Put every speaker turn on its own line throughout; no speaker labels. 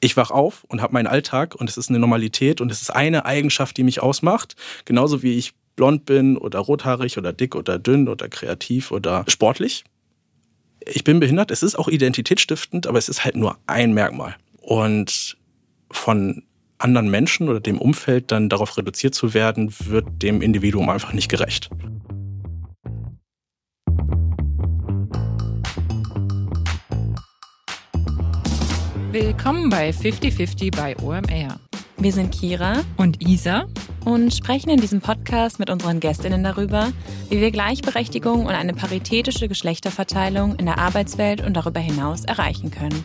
ich wach auf und habe meinen Alltag und es ist eine Normalität und es ist eine Eigenschaft, die mich ausmacht. Genauso wie ich blond bin oder rothaarig oder dick oder dünn oder kreativ oder sportlich. Ich bin behindert, es ist auch identitätsstiftend, aber es ist halt nur ein Merkmal. Und von anderen Menschen oder dem Umfeld dann darauf reduziert zu werden, wird dem Individuum einfach nicht gerecht.
Willkommen bei 5050 bei OMR.
Wir sind Kira
und Isa
und sprechen in diesem Podcast mit unseren Gästinnen darüber, wie wir Gleichberechtigung und eine paritätische Geschlechterverteilung in der Arbeitswelt und darüber hinaus erreichen können.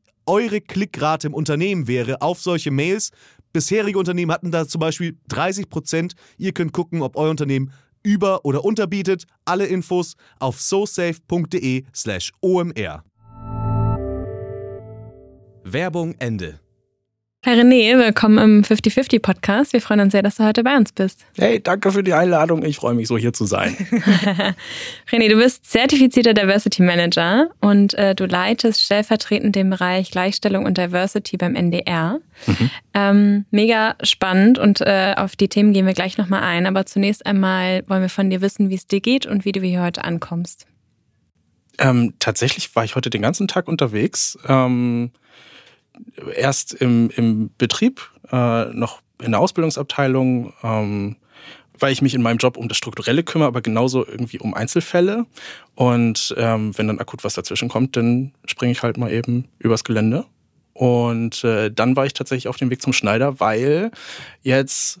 eure Klickrate im Unternehmen wäre auf solche Mails. Bisherige Unternehmen hatten da zum Beispiel 30 Prozent. Ihr könnt gucken, ob euer Unternehmen über- oder unterbietet. Alle Infos auf sosafe.de/slash omr. Werbung Ende.
Herr René, willkommen im 50-50 Podcast. Wir freuen uns sehr, dass du heute bei uns bist.
Hey, danke für die Einladung. Ich freue mich so hier zu sein.
René, du bist zertifizierter Diversity Manager und äh, du leitest stellvertretend den Bereich Gleichstellung und Diversity beim NDR. Mhm. Ähm, mega spannend und äh, auf die Themen gehen wir gleich nochmal ein. Aber zunächst einmal wollen wir von dir wissen, wie es dir geht und wie du hier heute ankommst.
Ähm, tatsächlich war ich heute den ganzen Tag unterwegs. Ähm erst im, im Betrieb, äh, noch in der Ausbildungsabteilung, ähm, weil ich mich in meinem Job um das Strukturelle kümmere, aber genauso irgendwie um Einzelfälle. Und ähm, wenn dann akut was dazwischen kommt, dann springe ich halt mal eben übers Gelände. Und äh, dann war ich tatsächlich auf dem Weg zum Schneider, weil jetzt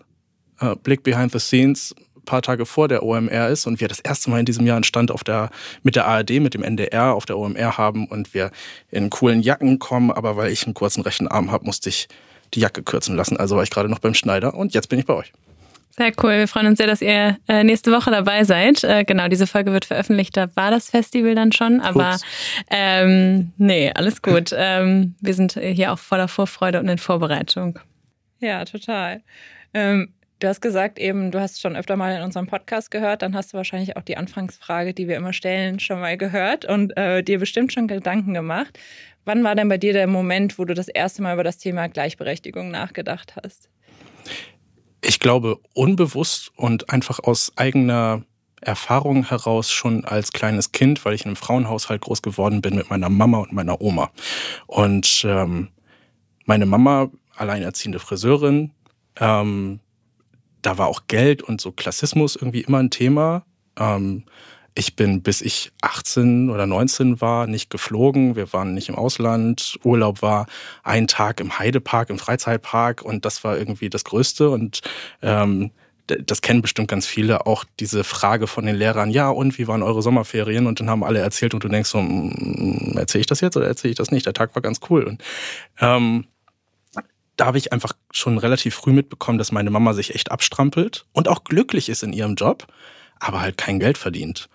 äh, Blick behind the scenes paar Tage vor der OMR ist und wir das erste Mal in diesem Jahr einen Stand auf der, mit der ARD, mit dem NDR auf der OMR haben und wir in coolen Jacken kommen, aber weil ich einen kurzen rechten Arm habe, musste ich die Jacke kürzen lassen. Also war ich gerade noch beim Schneider und jetzt bin ich bei euch.
Sehr cool. Wir freuen uns sehr, dass ihr äh, nächste Woche dabei seid. Äh, genau, diese Folge wird veröffentlicht. Da war das Festival dann schon, aber ähm, nee, alles gut. Ähm, wir sind hier auch voller Vorfreude und in Vorbereitung.
Ja, total. Ähm, Du hast gesagt, eben, du hast schon öfter mal in unserem Podcast gehört, dann hast du wahrscheinlich auch die Anfangsfrage, die wir immer stellen, schon mal gehört und äh, dir bestimmt schon Gedanken gemacht. Wann war denn bei dir der Moment, wo du das erste Mal über das Thema Gleichberechtigung nachgedacht hast?
Ich glaube, unbewusst und einfach aus eigener Erfahrung heraus schon als kleines Kind, weil ich in einem Frauenhaushalt groß geworden bin mit meiner Mama und meiner Oma. Und ähm, meine Mama, alleinerziehende Friseurin, ähm, da war auch Geld und so Klassismus irgendwie immer ein Thema. Ähm, ich bin, bis ich 18 oder 19 war, nicht geflogen. Wir waren nicht im Ausland. Urlaub war ein Tag im Heidepark, im Freizeitpark und das war irgendwie das Größte. Und ähm, das kennen bestimmt ganz viele, auch diese Frage von den Lehrern, ja, und wie waren eure Sommerferien? Und dann haben alle erzählt und du denkst so, hm, erzähle ich das jetzt oder erzähle ich das nicht? Der Tag war ganz cool. Und ähm, da habe ich einfach schon relativ früh mitbekommen, dass meine Mama sich echt abstrampelt und auch glücklich ist in ihrem Job, aber halt kein Geld verdient.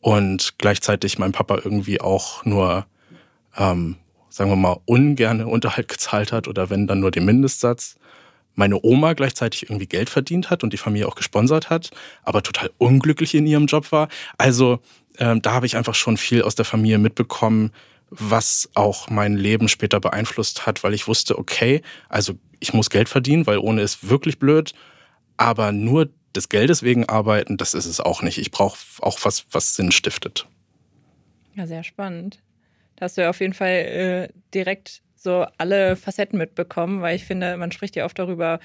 Und gleichzeitig mein Papa irgendwie auch nur, ähm, sagen wir mal, ungerne Unterhalt gezahlt hat oder wenn dann nur den Mindestsatz. Meine Oma gleichzeitig irgendwie Geld verdient hat und die Familie auch gesponsert hat, aber total unglücklich in ihrem Job war. Also ähm, da habe ich einfach schon viel aus der Familie mitbekommen, was auch mein Leben später beeinflusst hat, weil ich wusste, okay, also ich muss Geld verdienen, weil ohne ist wirklich blöd, aber nur des Geldes wegen arbeiten, das ist es auch nicht. Ich brauche auch was, was Sinn stiftet.
Ja, sehr spannend. Da hast du ja auf jeden Fall äh, direkt so alle Facetten mitbekommen, weil ich finde, man spricht ja oft darüber,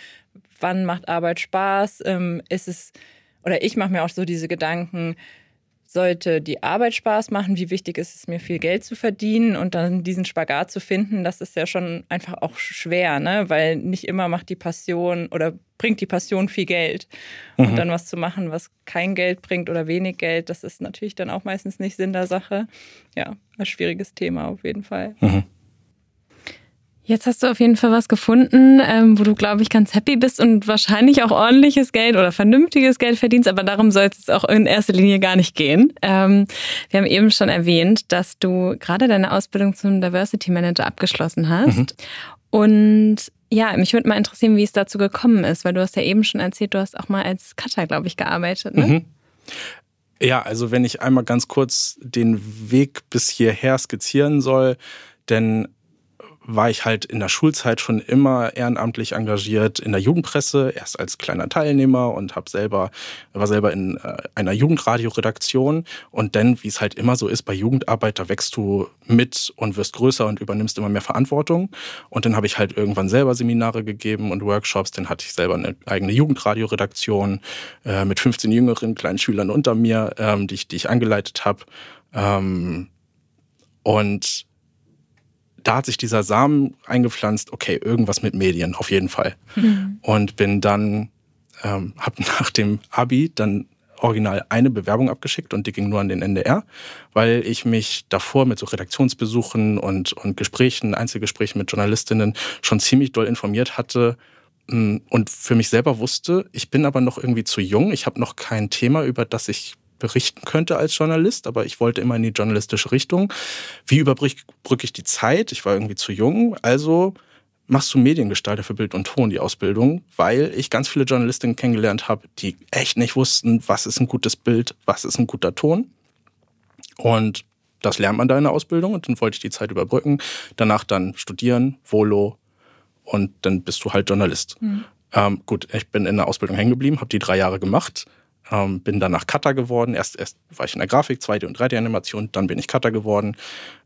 wann macht Arbeit Spaß, ähm, ist es, oder ich mache mir auch so diese Gedanken, sollte die Arbeit Spaß machen, wie wichtig ist es mir, viel Geld zu verdienen und dann diesen Spagat zu finden, das ist ja schon einfach auch schwer, ne? weil nicht immer macht die Passion oder bringt die Passion viel Geld. Und mhm. dann was zu machen, was kein Geld bringt oder wenig Geld, das ist natürlich dann auch meistens nicht Sinn der Sache. Ja, ein schwieriges Thema auf jeden Fall. Mhm.
Jetzt hast du auf jeden Fall was gefunden, ähm, wo du, glaube ich, ganz happy bist und wahrscheinlich auch ordentliches Geld oder vernünftiges Geld verdienst, aber darum soll es auch in erster Linie gar nicht gehen. Ähm, wir haben eben schon erwähnt, dass du gerade deine Ausbildung zum Diversity Manager abgeschlossen hast. Mhm. Und ja, mich würde mal interessieren, wie es dazu gekommen ist, weil du hast ja eben schon erzählt, du hast auch mal als Cutter, glaube ich, gearbeitet. Ne? Mhm.
Ja, also wenn ich einmal ganz kurz den Weg bis hierher skizzieren soll, denn war ich halt in der Schulzeit schon immer ehrenamtlich engagiert in der Jugendpresse, erst als kleiner Teilnehmer und hab selber war selber in äh, einer Jugendradioredaktion. Und dann, wie es halt immer so ist bei Jugendarbeit, da wächst du mit und wirst größer und übernimmst immer mehr Verantwortung. Und dann habe ich halt irgendwann selber Seminare gegeben und Workshops, dann hatte ich selber eine eigene Jugendradioredaktion äh, mit 15 jüngeren kleinen Schülern unter mir, ähm, die ich die ich angeleitet habe ähm, und da hat sich dieser Samen eingepflanzt, okay, irgendwas mit Medien, auf jeden Fall. Mhm. Und bin dann, ähm, habe nach dem Abi dann original eine Bewerbung abgeschickt und die ging nur an den NDR, weil ich mich davor mit so Redaktionsbesuchen und, und Gesprächen, Einzelgesprächen mit Journalistinnen schon ziemlich doll informiert hatte mm, und für mich selber wusste, ich bin aber noch irgendwie zu jung, ich habe noch kein Thema, über das ich berichten könnte als Journalist, aber ich wollte immer in die journalistische Richtung. Wie überbrücke ich die Zeit? Ich war irgendwie zu jung, also machst du Mediengestalter für Bild und Ton, die Ausbildung, weil ich ganz viele Journalistinnen kennengelernt habe, die echt nicht wussten, was ist ein gutes Bild, was ist ein guter Ton. Und das lernt man da in der Ausbildung und dann wollte ich die Zeit überbrücken. Danach dann studieren, Volo und dann bist du halt Journalist. Mhm. Ähm, gut, ich bin in der Ausbildung hängen geblieben, habe die drei Jahre gemacht, ähm, bin danach Cutter geworden. Erst, erst war ich in der Grafik, 2D und 3D-Animation, dann bin ich Cutter geworden.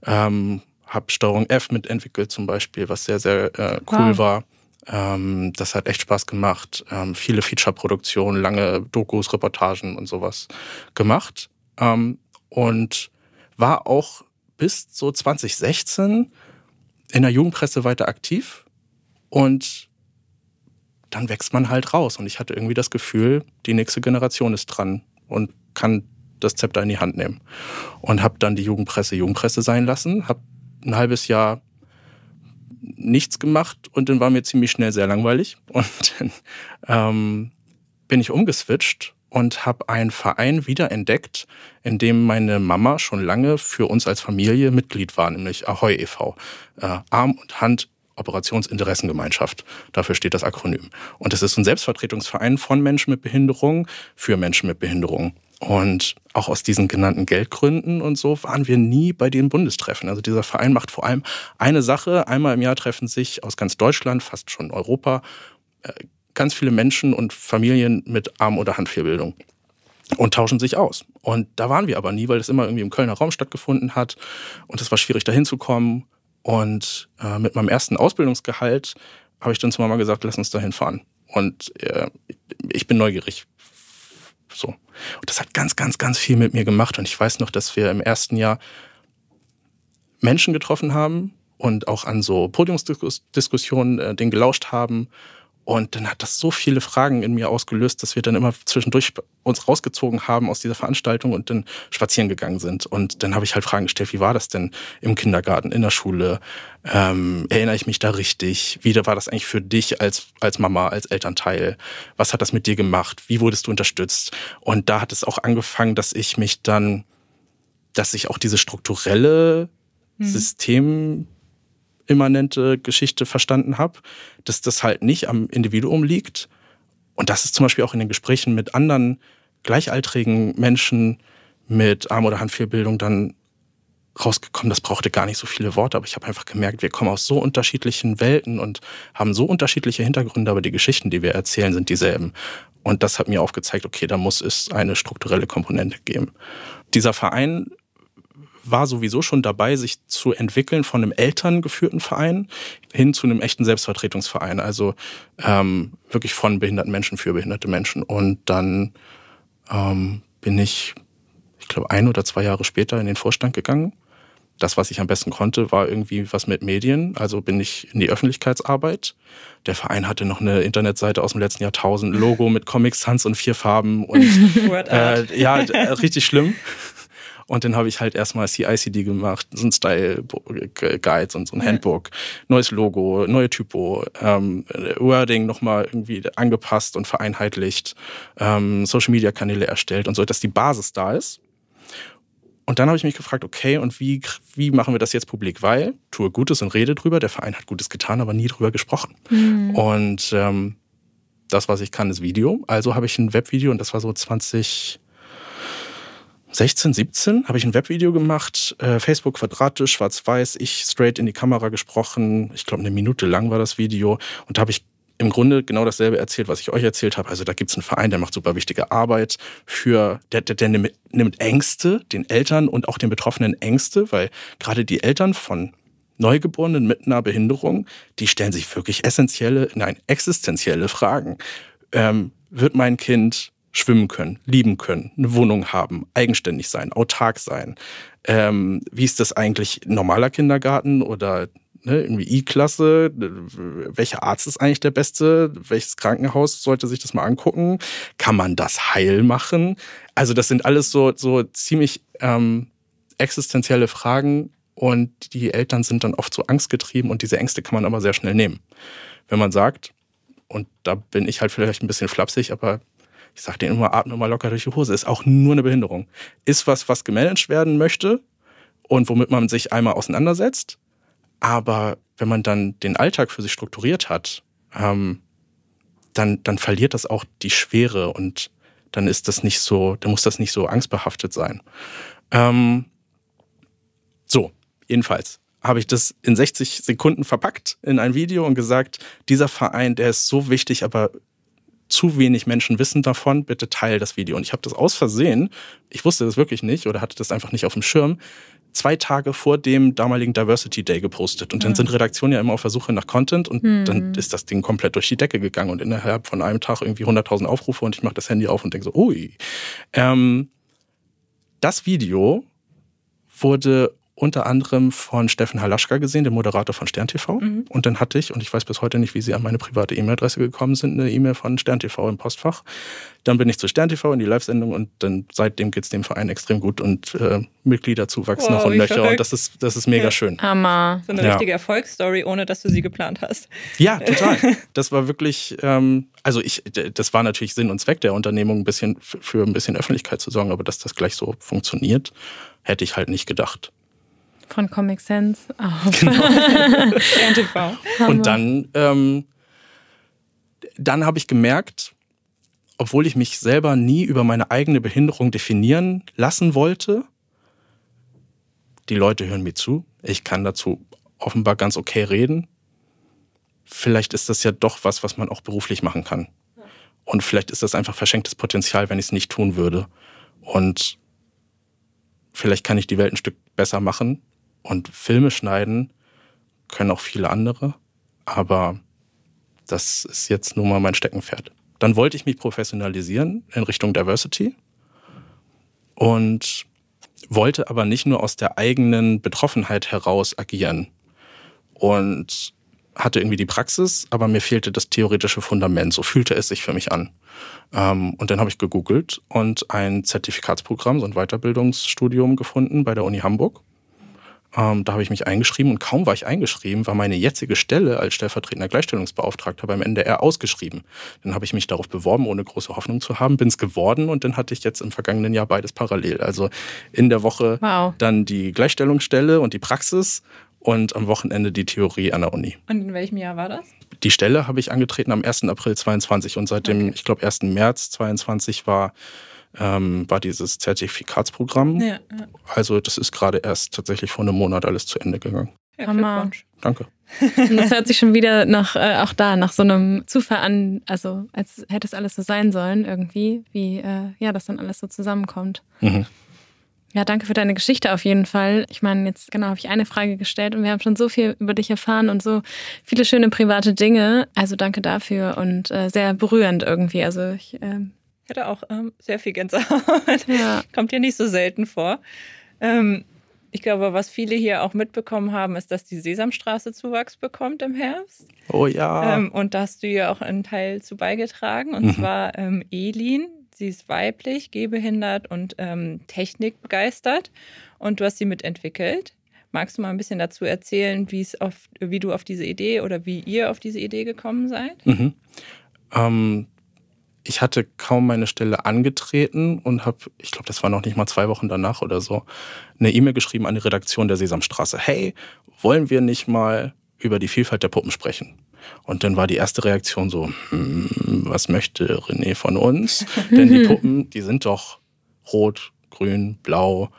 Ähm, habe Steuerung F mitentwickelt zum Beispiel, was sehr, sehr äh, cool wow. war. Ähm, das hat echt Spaß gemacht. Ähm, viele Feature-Produktionen, lange Dokus, Reportagen und sowas gemacht. Ähm, und war auch bis so 2016 in der Jugendpresse weiter aktiv und dann wächst man halt raus. Und ich hatte irgendwie das Gefühl, die nächste Generation ist dran und kann das Zepter in die Hand nehmen. Und habe dann die Jugendpresse Jugendpresse sein lassen, habe ein halbes Jahr nichts gemacht und dann war mir ziemlich schnell sehr langweilig. Und dann ähm, bin ich umgeswitcht und habe einen Verein wiederentdeckt, in dem meine Mama schon lange für uns als Familie Mitglied war, nämlich Ahoy e.V. Äh, Arm und Hand Operationsinteressengemeinschaft. Dafür steht das Akronym. Und es ist ein Selbstvertretungsverein von Menschen mit Behinderung für Menschen mit Behinderung. Und auch aus diesen genannten Geldgründen und so waren wir nie bei den Bundestreffen. Also dieser Verein macht vor allem eine Sache. Einmal im Jahr treffen sich aus ganz Deutschland, fast schon Europa, äh, ganz viele Menschen und Familien mit Arm- oder Handfehlbildung und tauschen sich aus. Und da waren wir aber nie, weil das immer irgendwie im Kölner Raum stattgefunden hat und es war schwierig dahin zu kommen. Und äh, mit meinem ersten Ausbildungsgehalt habe ich dann zu Mama gesagt, lass uns dahin fahren. Und äh, ich bin neugierig. So. Und das hat ganz, ganz, ganz viel mit mir gemacht. Und ich weiß noch, dass wir im ersten Jahr Menschen getroffen haben und auch an so Podiumsdiskussionen äh, den gelauscht haben und dann hat das so viele Fragen in mir ausgelöst, dass wir dann immer zwischendurch uns rausgezogen haben aus dieser Veranstaltung und dann spazieren gegangen sind. Und dann habe ich halt Fragen gestellt, wie war das denn im Kindergarten, in der Schule? Ähm, erinnere ich mich da richtig? Wie war das eigentlich für dich als, als Mama, als Elternteil? Was hat das mit dir gemacht? Wie wurdest du unterstützt? Und da hat es auch angefangen, dass ich mich dann, dass ich auch diese strukturelle mhm. System immanente Geschichte verstanden habe, dass das halt nicht am Individuum liegt. Und das ist zum Beispiel auch in den Gesprächen mit anderen gleichaltrigen Menschen mit Arm- oder Handfehlbildung dann rausgekommen, das brauchte gar nicht so viele Worte, aber ich habe einfach gemerkt, wir kommen aus so unterschiedlichen Welten und haben so unterschiedliche Hintergründe, aber die Geschichten, die wir erzählen, sind dieselben. Und das hat mir aufgezeigt, okay, da muss es eine strukturelle Komponente geben. Dieser Verein war sowieso schon dabei, sich zu entwickeln von einem elterngeführten Verein hin zu einem echten Selbstvertretungsverein. Also ähm, wirklich von behinderten Menschen für behinderte Menschen. Und dann ähm, bin ich, ich glaube, ein oder zwei Jahre später in den Vorstand gegangen. Das, was ich am besten konnte, war irgendwie was mit Medien. Also bin ich in die Öffentlichkeitsarbeit. Der Verein hatte noch eine Internetseite aus dem letzten Jahrtausend, Logo mit Comic Sans und vier Farben und äh, ja, richtig schlimm. Und dann habe ich halt erstmal CICD gemacht, so ein Style-Guide und so ein Handbook, neues Logo, neue Typo, ähm, Wording nochmal irgendwie angepasst und vereinheitlicht, ähm, Social-Media-Kanäle erstellt und so, dass die Basis da ist. Und dann habe ich mich gefragt, okay, und wie, wie machen wir das jetzt publik? Weil tue Gutes und rede drüber. Der Verein hat Gutes getan, aber nie drüber gesprochen. Mhm. Und ähm, das, was ich kann, ist Video. Also habe ich ein Webvideo und das war so 20, 16, 17 habe ich ein Webvideo gemacht, äh, Facebook quadratisch, schwarz-weiß, ich straight in die Kamera gesprochen. Ich glaube, eine Minute lang war das Video. Und da habe ich im Grunde genau dasselbe erzählt, was ich euch erzählt habe. Also da gibt es einen Verein, der macht super wichtige Arbeit für, der, der, der nimmt, Ängste, den Eltern und auch den Betroffenen Ängste, weil gerade die Eltern von Neugeborenen mit einer Behinderung, die stellen sich wirklich essentielle, nein, existenzielle Fragen. Ähm, wird mein Kind schwimmen können, lieben können, eine Wohnung haben, eigenständig sein, autark sein. Ähm, wie ist das eigentlich normaler Kindergarten oder ne, irgendwie I-Klasse? Welcher Arzt ist eigentlich der beste? Welches Krankenhaus sollte sich das mal angucken? Kann man das heil machen? Also das sind alles so, so ziemlich ähm, existenzielle Fragen und die Eltern sind dann oft so angstgetrieben und diese Ängste kann man aber sehr schnell nehmen. Wenn man sagt, und da bin ich halt vielleicht ein bisschen flapsig, aber ich sage denen immer, atme mal locker durch die Hose, ist auch nur eine Behinderung. Ist was, was gemanagt werden möchte und womit man sich einmal auseinandersetzt. Aber wenn man dann den Alltag für sich strukturiert hat, ähm, dann, dann verliert das auch die Schwere und dann ist das nicht so, dann muss das nicht so angstbehaftet sein. Ähm, so, jedenfalls habe ich das in 60 Sekunden verpackt in ein Video und gesagt, dieser Verein, der ist so wichtig, aber zu wenig Menschen wissen davon, bitte teil das Video. Und ich habe das aus Versehen, ich wusste das wirklich nicht oder hatte das einfach nicht auf dem Schirm, zwei Tage vor dem damaligen Diversity Day gepostet. Und dann sind Redaktionen ja immer auf der Suche nach Content und mhm. dann ist das Ding komplett durch die Decke gegangen und innerhalb von einem Tag irgendwie 100.000 Aufrufe und ich mache das Handy auf und denke so, ui. Ähm, das Video wurde unter anderem von Steffen Halaschka gesehen, dem Moderator von Stern TV. Mhm. Und dann hatte ich, und ich weiß bis heute nicht, wie sie an meine private E-Mail-Adresse gekommen sind, eine E-Mail von Stern TV im Postfach. Dann bin ich zu Stern TV in die Live-Sendung und dann seitdem geht es dem Verein extrem gut und äh, Mitgliederzuwachs wow, noch und nöcher. Und das ist, das ist mega ja. schön.
Hammer. So eine ja. richtige Erfolgsstory, ohne dass du sie geplant hast.
Ja, total. Das war wirklich, ähm, also ich, das war natürlich Sinn und Zweck der Unternehmung, ein bisschen für ein bisschen Öffentlichkeit zu sorgen, aber dass das gleich so funktioniert, hätte ich halt nicht gedacht.
Von Comic Sans auf
genau. Und dann, ähm, dann habe ich gemerkt, obwohl ich mich selber nie über meine eigene Behinderung definieren lassen wollte, die Leute hören mir zu. Ich kann dazu offenbar ganz okay reden. Vielleicht ist das ja doch was, was man auch beruflich machen kann. Und vielleicht ist das einfach verschenktes Potenzial, wenn ich es nicht tun würde. Und vielleicht kann ich die Welt ein Stück besser machen, und Filme schneiden können auch viele andere, aber das ist jetzt nun mal mein Steckenpferd. Dann wollte ich mich professionalisieren in Richtung Diversity und wollte aber nicht nur aus der eigenen Betroffenheit heraus agieren und hatte irgendwie die Praxis, aber mir fehlte das theoretische Fundament. So fühlte es sich für mich an. Ähm, und dann habe ich gegoogelt und ein Zertifikatsprogramm, so ein Weiterbildungsstudium gefunden bei der Uni Hamburg. Ähm, da habe ich mich eingeschrieben und kaum war ich eingeschrieben, war meine jetzige Stelle als stellvertretender Gleichstellungsbeauftragter beim NDR ausgeschrieben. Dann habe ich mich darauf beworben, ohne große Hoffnung zu haben, bin es geworden und dann hatte ich jetzt im vergangenen Jahr beides parallel. Also in der Woche wow. dann die Gleichstellungsstelle und die Praxis und am Wochenende die Theorie an der Uni.
Und in welchem Jahr war das?
Die Stelle habe ich angetreten am 1. April 22 und seit dem, okay. ich glaube, 1. März 22 war ähm, war dieses Zertifikatsprogramm. Ja, ja. Also das ist gerade erst tatsächlich vor einem Monat alles zu Ende gegangen.
Ja, Glückwunsch.
Danke.
Und das hört sich schon wieder nach, äh, auch da, nach so einem Zufall an, also als hätte es alles so sein sollen irgendwie, wie äh, ja, das dann alles so zusammenkommt. Mhm. Ja, danke für deine Geschichte auf jeden Fall. Ich meine, jetzt genau habe ich eine Frage gestellt und wir haben schon so viel über dich erfahren und so viele schöne private Dinge. Also danke dafür und äh, sehr berührend irgendwie. Also ich äh,
hätte auch ähm, sehr viel Gänsehaut. Ja. Kommt dir nicht so selten vor. Ähm, ich glaube, was viele hier auch mitbekommen haben, ist, dass die Sesamstraße Zuwachs bekommt im Herbst.
Oh ja.
Ähm, und da hast du ja auch einen Teil zu beigetragen. Und mhm. zwar ähm, Elin, Sie ist weiblich, gehbehindert und ähm, technikbegeistert und du hast sie mitentwickelt. Magst du mal ein bisschen dazu erzählen, wie es auf, wie du auf diese Idee oder wie ihr auf diese Idee gekommen seid?
Mhm. Ich hatte kaum meine Stelle angetreten und habe, ich glaube, das war noch nicht mal zwei Wochen danach oder so, eine E-Mail geschrieben an die Redaktion der Sesamstraße. Hey, wollen wir nicht mal über die Vielfalt der Puppen sprechen? Und dann war die erste Reaktion so, hm, was möchte René von uns? Denn die Puppen, die sind doch rot, grün, blau.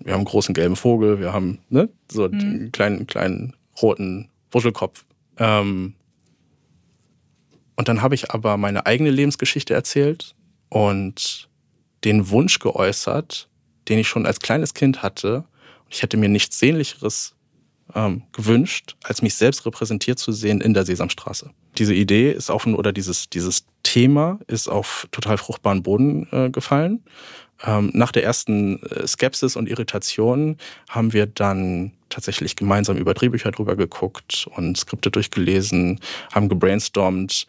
Wir haben einen großen gelben Vogel, wir haben ne, so mhm. einen kleinen, kleinen roten Wuschelkopf. Ähm, und dann habe ich aber meine eigene Lebensgeschichte erzählt und den Wunsch geäußert, den ich schon als kleines Kind hatte. Ich hätte mir nichts Sehnlicheres ähm, gewünscht, als mich selbst repräsentiert zu sehen in der Sesamstraße. Diese Idee ist auf oder dieses, dieses Thema ist auf total fruchtbaren Boden äh, gefallen. Ähm, nach der ersten äh, Skepsis und Irritation haben wir dann tatsächlich gemeinsam über Drehbücher drüber geguckt und Skripte durchgelesen, haben gebrainstormt,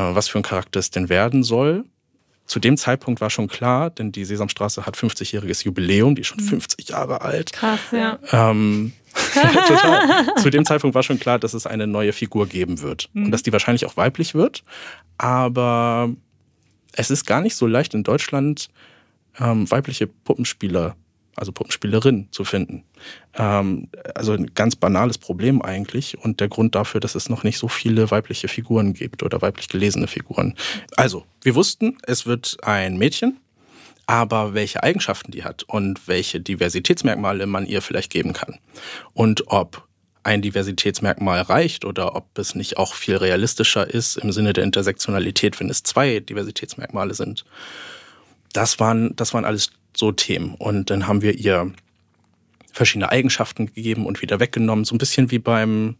was für ein Charakter es denn werden soll. Zu dem Zeitpunkt war schon klar, denn die Sesamstraße hat 50-jähriges Jubiläum, die ist schon 50 mhm. Jahre alt.
Krass, ja.
Ähm, total. Zu dem Zeitpunkt war schon klar, dass es eine neue Figur geben wird mhm. und dass die wahrscheinlich auch weiblich wird. Aber es ist gar nicht so leicht in Deutschland ähm, weibliche Puppenspieler, also Puppenspielerinnen zu finden. Ähm, also ein ganz banales Problem eigentlich und der Grund dafür, dass es noch nicht so viele weibliche Figuren gibt oder weiblich gelesene Figuren. Also, wir wussten, es wird ein Mädchen aber welche Eigenschaften die hat und welche Diversitätsmerkmale man ihr vielleicht geben kann. Und ob ein Diversitätsmerkmal reicht oder ob es nicht auch viel realistischer ist im Sinne der Intersektionalität, wenn es zwei Diversitätsmerkmale sind. Das waren, das waren alles so Themen. Und dann haben wir ihr verschiedene Eigenschaften gegeben und wieder weggenommen. So ein bisschen wie beim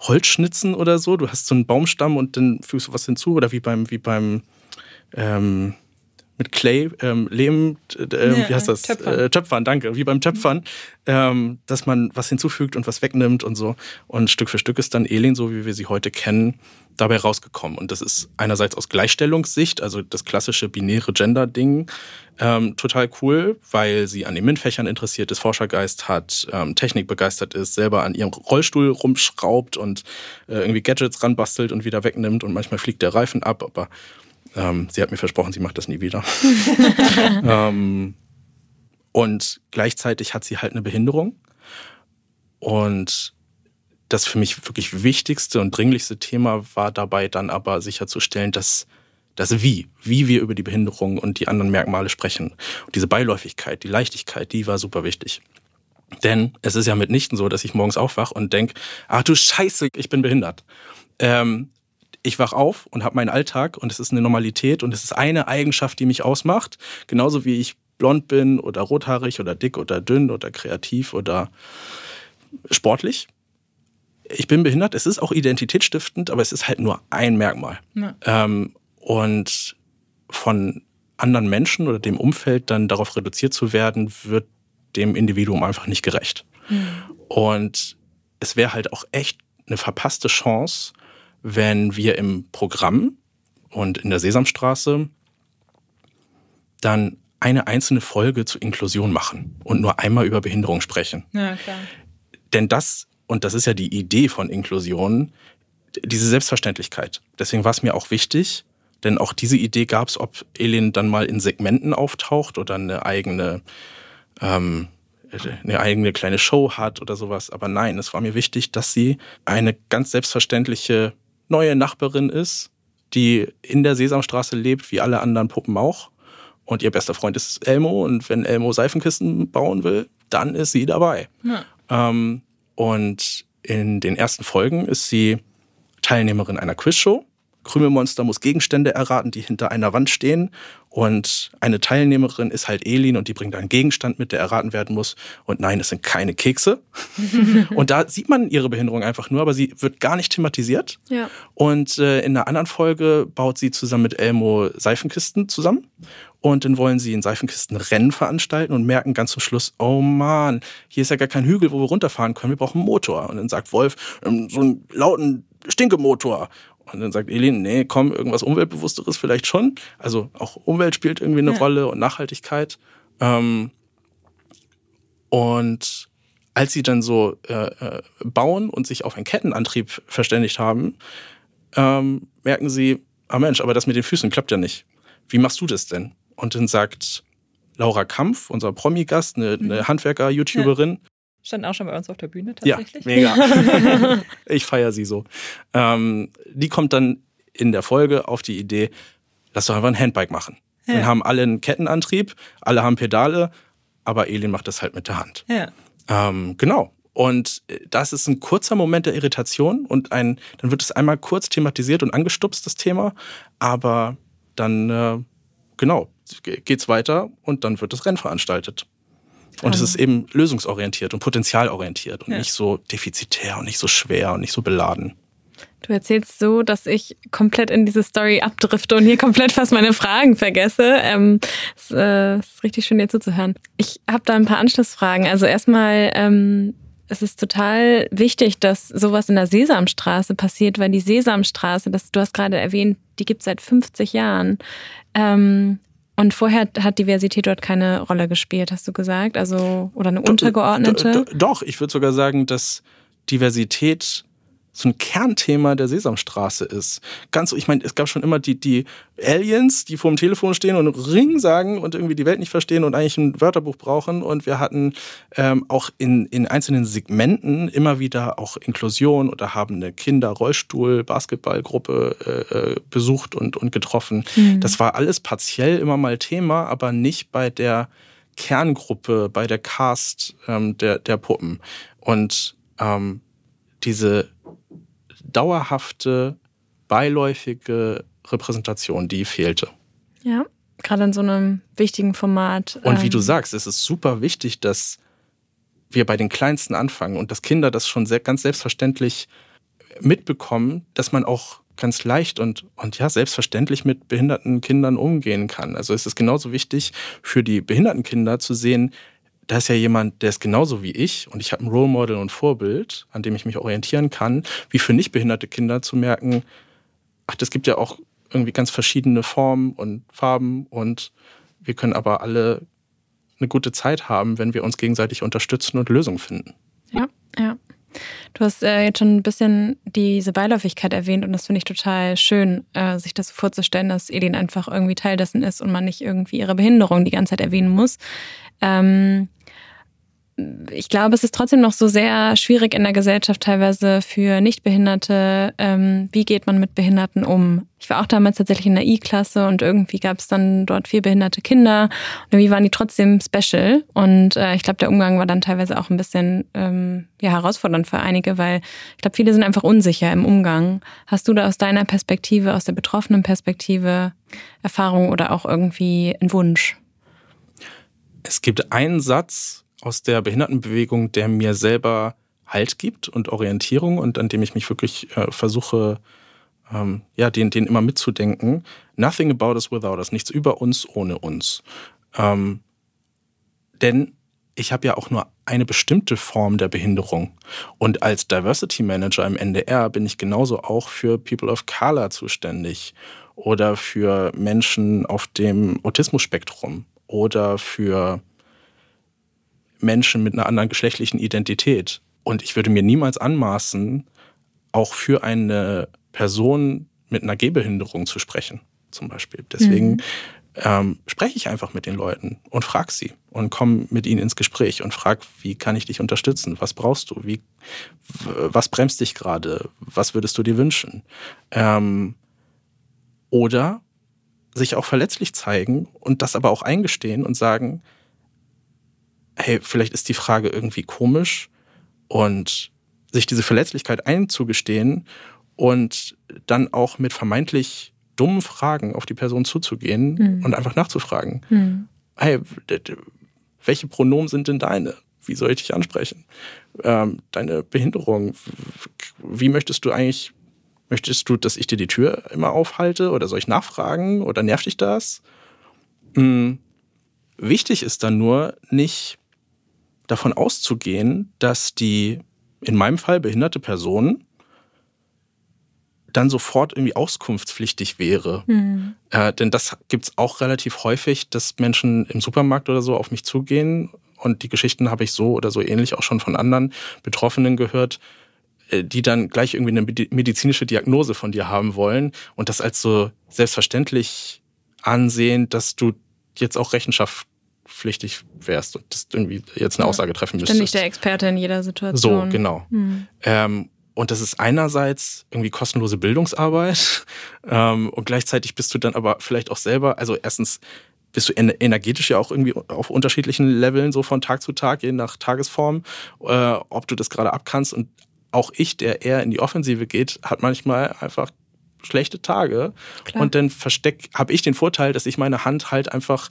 Holzschnitzen oder so. Du hast so einen Baumstamm und dann fügst du was hinzu oder wie beim, wie beim, ähm, mit Clay, ähm, Lehm, äh, wie heißt das? Töpfern. Äh, Töpfern, danke, wie beim Töpfern, ähm, dass man was hinzufügt und was wegnimmt und so. Und Stück für Stück ist dann Elin, so wie wir sie heute kennen, dabei rausgekommen. Und das ist einerseits aus Gleichstellungssicht, also das klassische binäre Gender-Ding, ähm, total cool, weil sie an den MINT-Fächern interessiert ist, Forschergeist hat, ähm, Technik begeistert ist, selber an ihrem Rollstuhl rumschraubt und äh, irgendwie Gadgets ranbastelt und wieder wegnimmt und manchmal fliegt der Reifen ab, aber ähm, sie hat mir versprochen, sie macht das nie wieder. ähm, und gleichzeitig hat sie halt eine Behinderung. Und das für mich wirklich wichtigste und dringlichste Thema war dabei dann aber sicherzustellen, dass das Wie, wie wir über die Behinderung und die anderen Merkmale sprechen. Und diese Beiläufigkeit, die Leichtigkeit, die war super wichtig. Denn es ist ja mitnichten so, dass ich morgens aufwach und denke, ach du Scheiße, ich bin behindert. Ähm, ich wach auf und habe meinen Alltag und es ist eine Normalität und es ist eine Eigenschaft, die mich ausmacht. Genauso wie ich blond bin oder rothaarig oder dick oder dünn oder kreativ oder sportlich. Ich bin behindert, es ist auch identitätsstiftend, aber es ist halt nur ein Merkmal. Ja. Ähm, und von anderen Menschen oder dem Umfeld dann darauf reduziert zu werden, wird dem Individuum einfach nicht gerecht. Mhm. Und es wäre halt auch echt eine verpasste Chance, wenn wir im Programm und in der Sesamstraße dann eine einzelne Folge zur Inklusion machen und nur einmal über Behinderung sprechen.
Ja, klar.
Denn das, und das ist ja die Idee von Inklusion, diese Selbstverständlichkeit. Deswegen war es mir auch wichtig, denn auch diese Idee gab es, ob Elin dann mal in Segmenten auftaucht oder eine eigene, ähm, eine eigene kleine Show hat oder sowas. Aber nein, es war mir wichtig, dass sie eine ganz selbstverständliche neue Nachbarin ist, die in der Sesamstraße lebt, wie alle anderen Puppen auch. und ihr bester Freund ist Elmo und wenn Elmo Seifenkisten bauen will, dann ist sie dabei. Ja. Ähm, und in den ersten Folgen ist sie Teilnehmerin einer Quizshow Krümelmonster muss Gegenstände erraten, die hinter einer Wand stehen. Und eine Teilnehmerin ist halt Elin und die bringt einen Gegenstand mit, der erraten werden muss. Und nein, es sind keine Kekse. und da sieht man ihre Behinderung einfach nur, aber sie wird gar nicht thematisiert. Ja. Und äh, in einer anderen Folge baut sie zusammen mit Elmo Seifenkisten zusammen. Und dann wollen sie ein Seifenkistenrennen veranstalten und merken ganz zum Schluss, oh man, hier ist ja gar kein Hügel, wo wir runterfahren können, wir brauchen einen Motor. Und dann sagt Wolf, ähm, so einen lauten Stinkemotor. Und dann sagt Elin, nee, komm, irgendwas Umweltbewussteres vielleicht schon. Also auch Umwelt spielt irgendwie eine ja. Rolle und Nachhaltigkeit. Ähm, und als sie dann so äh, äh, bauen und sich auf einen Kettenantrieb verständigt haben, ähm, merken sie, ah Mensch, aber das mit den Füßen klappt ja nicht. Wie machst du das denn? Und dann sagt Laura Kampf, unser Promi-Gast, eine, eine mhm. Handwerker-YouTuberin,
Stand auch schon bei uns auf der Bühne tatsächlich.
Ja, mega. ich feiere sie so. Ähm, die kommt dann in der Folge auf die Idee, lass doch einfach ein Handbike machen. Ja. Dann haben alle einen Kettenantrieb, alle haben Pedale, aber Elin macht das halt mit der Hand. Ja. Ähm, genau. Und das ist ein kurzer Moment der Irritation und ein, dann wird es einmal kurz thematisiert und angestupst, das Thema, aber dann, äh, genau, geht's weiter und dann wird das Rennen veranstaltet. Und es ist eben lösungsorientiert und potenzialorientiert und ja. nicht so defizitär und nicht so schwer und nicht so beladen.
Du erzählst so, dass ich komplett in diese Story abdrifte und hier komplett fast meine Fragen vergesse. Ähm, es äh, ist richtig schön, dir zuzuhören. Ich habe da ein paar Anschlussfragen. Also erstmal, ähm, es ist total wichtig, dass sowas in der Sesamstraße passiert, weil die Sesamstraße, das du hast gerade erwähnt, die gibt es seit 50 Jahren. Ähm, und vorher hat Diversität dort keine Rolle gespielt, hast du gesagt? Also, oder eine untergeordnete?
Doch, ich würde sogar sagen, dass Diversität so ein Kernthema der Sesamstraße ist. Ganz so, ich meine, es gab schon immer die, die Aliens, die vor dem Telefon stehen und Ring sagen und irgendwie die Welt nicht verstehen und eigentlich ein Wörterbuch brauchen. Und wir hatten ähm, auch in, in einzelnen Segmenten immer wieder auch Inklusion oder haben eine Kinder-Rollstuhl-Basketballgruppe äh, äh, besucht und, und getroffen. Mhm. Das war alles partiell immer mal Thema, aber nicht bei der Kerngruppe, bei der Cast ähm, der, der Puppen. Und ähm, diese dauerhafte, beiläufige Repräsentation, die fehlte.
Ja, gerade in so einem wichtigen Format.
Und wie du ähm, sagst, es ist super wichtig, dass wir bei den Kleinsten anfangen und dass Kinder das schon sehr, ganz selbstverständlich mitbekommen, dass man auch ganz leicht und, und ja, selbstverständlich mit behinderten Kindern umgehen kann. Also es ist genauso wichtig für die behinderten Kinder zu sehen, da ist ja jemand, der ist genauso wie ich und ich habe ein Role Model und Vorbild, an dem ich mich orientieren kann, wie für nicht behinderte Kinder zu merken, ach, das gibt ja auch irgendwie ganz verschiedene Formen und Farben und wir können aber alle eine gute Zeit haben, wenn wir uns gegenseitig unterstützen und Lösungen finden.
Ja, ja. Du hast äh, jetzt schon ein bisschen diese Beiläufigkeit erwähnt und das finde ich total schön, äh, sich das vorzustellen, dass Elin einfach irgendwie Teil dessen ist und man nicht irgendwie ihre Behinderung die ganze Zeit erwähnen muss. Ähm, ich glaube, es ist trotzdem noch so sehr schwierig in der Gesellschaft teilweise für Nichtbehinderte. Ähm, wie geht man mit Behinderten um? Ich war auch damals tatsächlich in der I-Klasse und irgendwie gab es dann dort vier behinderte Kinder. Und irgendwie waren die trotzdem special. Und äh, ich glaube, der Umgang war dann teilweise auch ein bisschen ähm, ja, herausfordernd für einige, weil ich glaube, viele sind einfach unsicher im Umgang. Hast du da aus deiner Perspektive, aus der betroffenen Perspektive Erfahrung oder auch irgendwie einen Wunsch?
Es gibt einen Satz, aus der Behindertenbewegung, der mir selber Halt gibt und Orientierung und an dem ich mich wirklich äh, versuche, ähm, ja, den, den immer mitzudenken. Nothing about us without us, nichts über uns ohne uns. Ähm, denn ich habe ja auch nur eine bestimmte Form der Behinderung. Und als Diversity Manager im NDR bin ich genauso auch für People of Color zuständig oder für Menschen auf dem Autismus-Spektrum oder für Menschen mit einer anderen geschlechtlichen Identität. Und ich würde mir niemals anmaßen, auch für eine Person mit einer Gehbehinderung zu sprechen, zum Beispiel. Deswegen mhm. ähm, spreche ich einfach mit den Leuten und frage sie und komme mit ihnen ins Gespräch und frage, wie kann ich dich unterstützen? Was brauchst du? Wie, was bremst dich gerade? Was würdest du dir wünschen? Ähm, oder sich auch verletzlich zeigen und das aber auch eingestehen und sagen, hey, vielleicht ist die Frage irgendwie komisch und sich diese Verletzlichkeit einzugestehen und dann auch mit vermeintlich dummen Fragen auf die Person zuzugehen mhm. und einfach nachzufragen. Mhm. Hey, welche Pronomen sind denn deine? Wie soll ich dich ansprechen? Ähm, deine Behinderung, wie möchtest du eigentlich, möchtest du, dass ich dir die Tür immer aufhalte oder soll ich nachfragen oder nervt dich das? Mhm. Wichtig ist dann nur nicht davon auszugehen, dass die in meinem Fall behinderte Person dann sofort irgendwie auskunftspflichtig wäre. Mhm. Äh, denn das gibt es auch relativ häufig, dass Menschen im Supermarkt oder so auf mich zugehen. Und die Geschichten habe ich so oder so ähnlich auch schon von anderen Betroffenen gehört, äh, die dann gleich irgendwie eine medizinische Diagnose von dir haben wollen und das als so selbstverständlich ansehen, dass du jetzt auch Rechenschaft pflichtig wärst und das irgendwie jetzt eine Aussage treffen müsstest.
Ständig der Experte in jeder Situation.
So, genau. Hm. Ähm, und das ist einerseits irgendwie kostenlose Bildungsarbeit ähm, und gleichzeitig bist du dann aber vielleicht auch selber, also erstens bist du energetisch ja auch irgendwie auf unterschiedlichen Leveln so von Tag zu Tag, je nach Tagesform, äh, ob du das gerade abkannst. Und auch ich, der eher in die Offensive geht, hat manchmal einfach schlechte Tage. Klar. Und dann versteck, habe ich den Vorteil, dass ich meine Hand halt einfach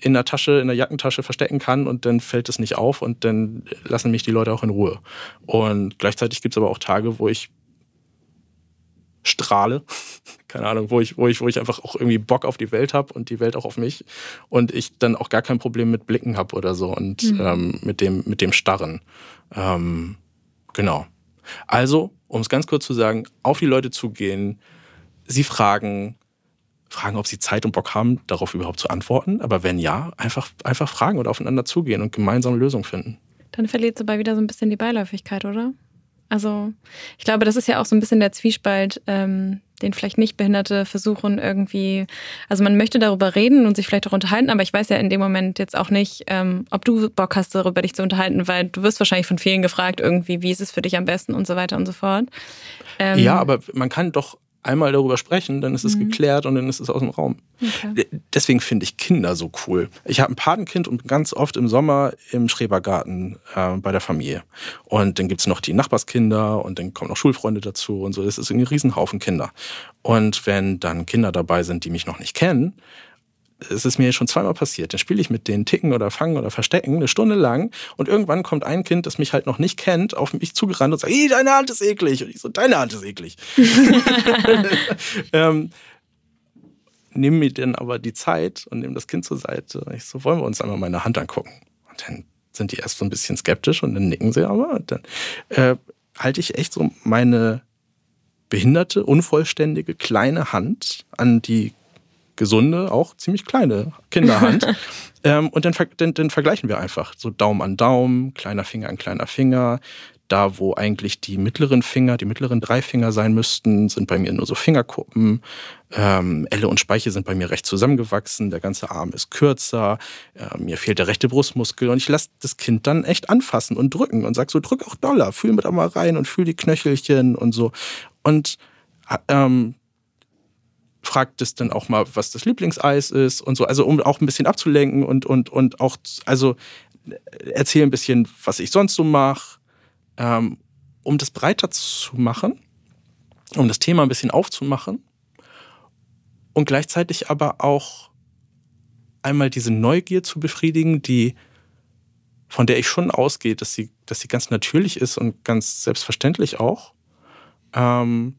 in der Tasche, in der Jackentasche verstecken kann und dann fällt es nicht auf und dann lassen mich die Leute auch in Ruhe. Und gleichzeitig gibt es aber auch Tage, wo ich strahle, keine Ahnung, wo ich, wo ich, wo ich einfach auch irgendwie Bock auf die Welt habe und die Welt auch auf mich und ich dann auch gar kein Problem mit Blicken habe oder so und mhm. ähm, mit dem, mit dem Starren. Ähm, genau. Also, um es ganz kurz zu sagen, auf die Leute zugehen, sie fragen, fragen, ob sie Zeit und Bock haben, darauf überhaupt zu antworten. Aber wenn ja, einfach, einfach fragen und aufeinander zugehen und gemeinsame Lösungen finden.
Dann verliert es dabei wieder so ein bisschen die Beiläufigkeit, oder? Also ich glaube, das ist ja auch so ein bisschen der Zwiespalt, ähm, den vielleicht nicht Behinderte versuchen irgendwie, also man möchte darüber reden und sich vielleicht auch unterhalten, aber ich weiß ja in dem Moment jetzt auch nicht, ähm, ob du Bock hast, darüber dich zu unterhalten, weil du wirst wahrscheinlich von vielen gefragt irgendwie, wie ist es für dich am besten und so weiter und so fort.
Ähm, ja, aber man kann doch einmal darüber sprechen, dann ist es mhm. geklärt und dann ist es aus dem Raum. Okay. Deswegen finde ich Kinder so cool. Ich habe ein Patenkind und ganz oft im Sommer im Schrebergarten äh, bei der Familie. Und dann gibt es noch die Nachbarskinder und dann kommen noch Schulfreunde dazu und so. Das ist ein Riesenhaufen Kinder. Und wenn dann Kinder dabei sind, die mich noch nicht kennen, es ist mir schon zweimal passiert. Dann spiele ich mit denen Ticken oder Fangen oder Verstecken eine Stunde lang und irgendwann kommt ein Kind, das mich halt noch nicht kennt, auf mich zugerannt und sagt, hey, deine Hand ist eklig. Und ich so, deine Hand ist eklig. ähm, nehme mir dann aber die Zeit und nehme das Kind zur Seite. Ich so, wollen wir uns einmal meine Hand angucken? Und dann sind die erst so ein bisschen skeptisch und dann nicken sie aber. Und dann äh, halte ich echt so meine behinderte, unvollständige, kleine Hand an die gesunde, auch ziemlich kleine Kinderhand. ähm, und dann, dann, dann vergleichen wir einfach. So Daumen an Daumen, kleiner Finger an kleiner Finger. Da, wo eigentlich die mittleren Finger, die mittleren drei Finger sein müssten, sind bei mir nur so Fingerkuppen. Ähm, Elle und Speiche sind bei mir recht zusammengewachsen. Der ganze Arm ist kürzer. Äh, mir fehlt der rechte Brustmuskel. Und ich lasse das Kind dann echt anfassen und drücken und sag so, drück auch doller, fühl mit mal rein und fühl die Knöchelchen und so. Und ähm, fragt es dann auch mal, was das Lieblingseis ist und so, also um auch ein bisschen abzulenken und, und, und auch, also erzähle ein bisschen, was ich sonst so mache, ähm, um das breiter zu machen, um das Thema ein bisschen aufzumachen und gleichzeitig aber auch einmal diese Neugier zu befriedigen, die von der ich schon ausgehe, dass sie, dass sie ganz natürlich ist und ganz selbstverständlich auch. Ähm,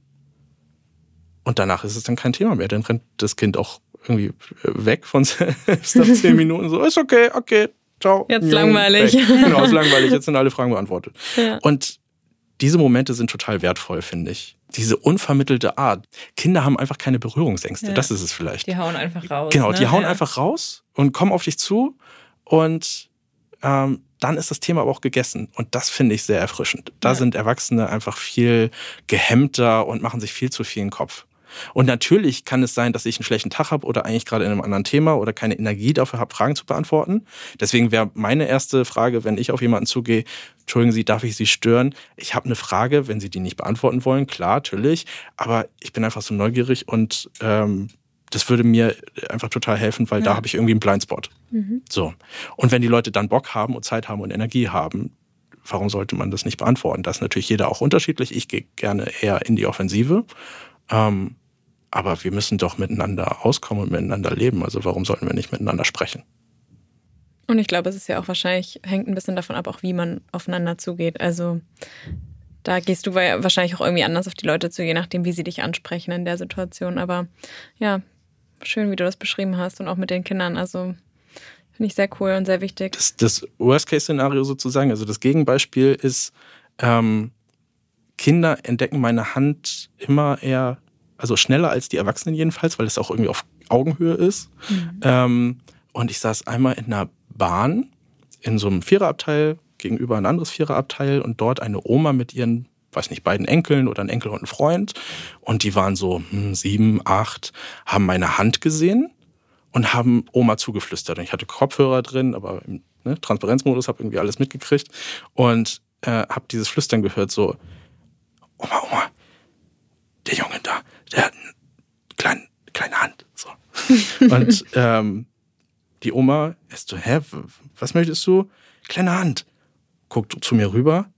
und danach ist es dann kein Thema mehr. Dann rennt das Kind auch irgendwie äh, weg von selbst nach zehn Minuten. So, ist okay, okay, ciao.
Jetzt langweilig. Weg.
Genau, ist langweilig. Jetzt sind alle Fragen beantwortet. Ja. Und diese Momente sind total wertvoll, finde ich. Diese unvermittelte Art. Kinder haben einfach keine Berührungsängste. Ja. Das ist es vielleicht.
Die hauen einfach raus.
Genau, ne? die hauen ja. einfach raus und kommen auf dich zu. Und ähm, dann ist das Thema aber auch gegessen. Und das finde ich sehr erfrischend. Da sind Erwachsene einfach viel gehemmter und machen sich viel zu viel in den Kopf. Und natürlich kann es sein, dass ich einen schlechten Tag habe oder eigentlich gerade in einem anderen Thema oder keine Energie dafür habe, Fragen zu beantworten. Deswegen wäre meine erste Frage, wenn ich auf jemanden zugehe, Entschuldigen Sie, darf ich Sie stören? Ich habe eine Frage, wenn Sie die nicht beantworten wollen, klar, natürlich. Aber ich bin einfach so neugierig und ähm, Das würde mir einfach total helfen, weil ja. da habe ich irgendwie einen Blindspot. Mhm. So. Und wenn die Leute dann Bock haben und Zeit haben und Energie haben, warum sollte man das nicht beantworten? Das ist natürlich jeder auch unterschiedlich. Ich gehe gerne eher in die Offensive. Ähm, aber wir müssen doch miteinander auskommen und miteinander leben. Also warum sollten wir nicht miteinander sprechen?
Und ich glaube, es ist ja auch wahrscheinlich, hängt ein bisschen davon ab, auch wie man aufeinander zugeht. Also da gehst du wahrscheinlich auch irgendwie anders auf die Leute zu, je nachdem, wie sie dich ansprechen in der Situation. Aber ja, schön, wie du das beschrieben hast und auch mit den Kindern. Also finde ich sehr cool und sehr wichtig.
Das, das Worst-Case-Szenario sozusagen, also das Gegenbeispiel ist, ähm, Kinder entdecken meine Hand immer eher, also schneller als die Erwachsenen jedenfalls, weil es auch irgendwie auf Augenhöhe ist. Mhm. Ähm, und ich saß einmal in einer Bahn in so einem Viererabteil gegenüber ein anderes Viererabteil und dort eine Oma mit ihren, weiß nicht, beiden Enkeln oder ein Enkel und ein Freund. Und die waren so hm, sieben, acht, haben meine Hand gesehen und haben Oma zugeflüstert. Und ich hatte Kopfhörer drin, aber im ne, Transparenzmodus habe irgendwie alles mitgekriegt und äh, habe dieses Flüstern gehört, so, Oma, Oma, der Junge da, der hat eine kleine, kleine Hand. So. und ähm, die Oma ist so, hä, was möchtest du? Kleine Hand. Guckt zu mir rüber.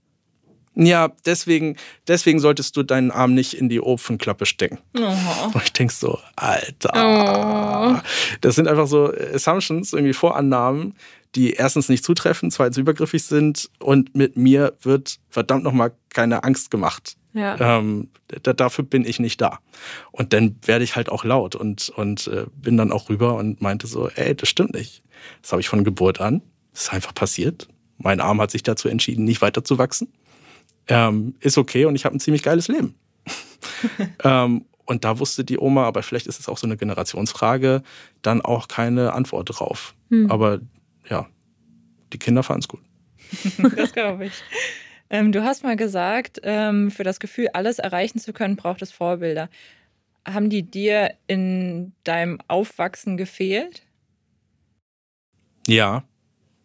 Ja, deswegen, deswegen solltest du deinen Arm nicht in die Ofenklappe stecken. Oh. Und ich denk so, Alter. Oh. Das sind einfach so Assumptions, irgendwie Vorannahmen, die erstens nicht zutreffen, zweitens übergriffig sind und mit mir wird verdammt nochmal keine Angst gemacht. Ja. Ähm, da, dafür bin ich nicht da. Und dann werde ich halt auch laut und, und äh, bin dann auch rüber und meinte so, ey, das stimmt nicht. Das habe ich von Geburt an. Das ist einfach passiert. Mein Arm hat sich dazu entschieden, nicht weiter zu wachsen. Ähm, ist okay und ich habe ein ziemlich geiles Leben. ähm, und da wusste die Oma, aber vielleicht ist es auch so eine Generationsfrage, dann auch keine Antwort drauf. Hm. Aber ja, die Kinder fanden es gut.
das glaube ich. Ähm, du hast mal gesagt, ähm, für das Gefühl, alles erreichen zu können, braucht es Vorbilder. Haben die dir in deinem Aufwachsen gefehlt?
Ja.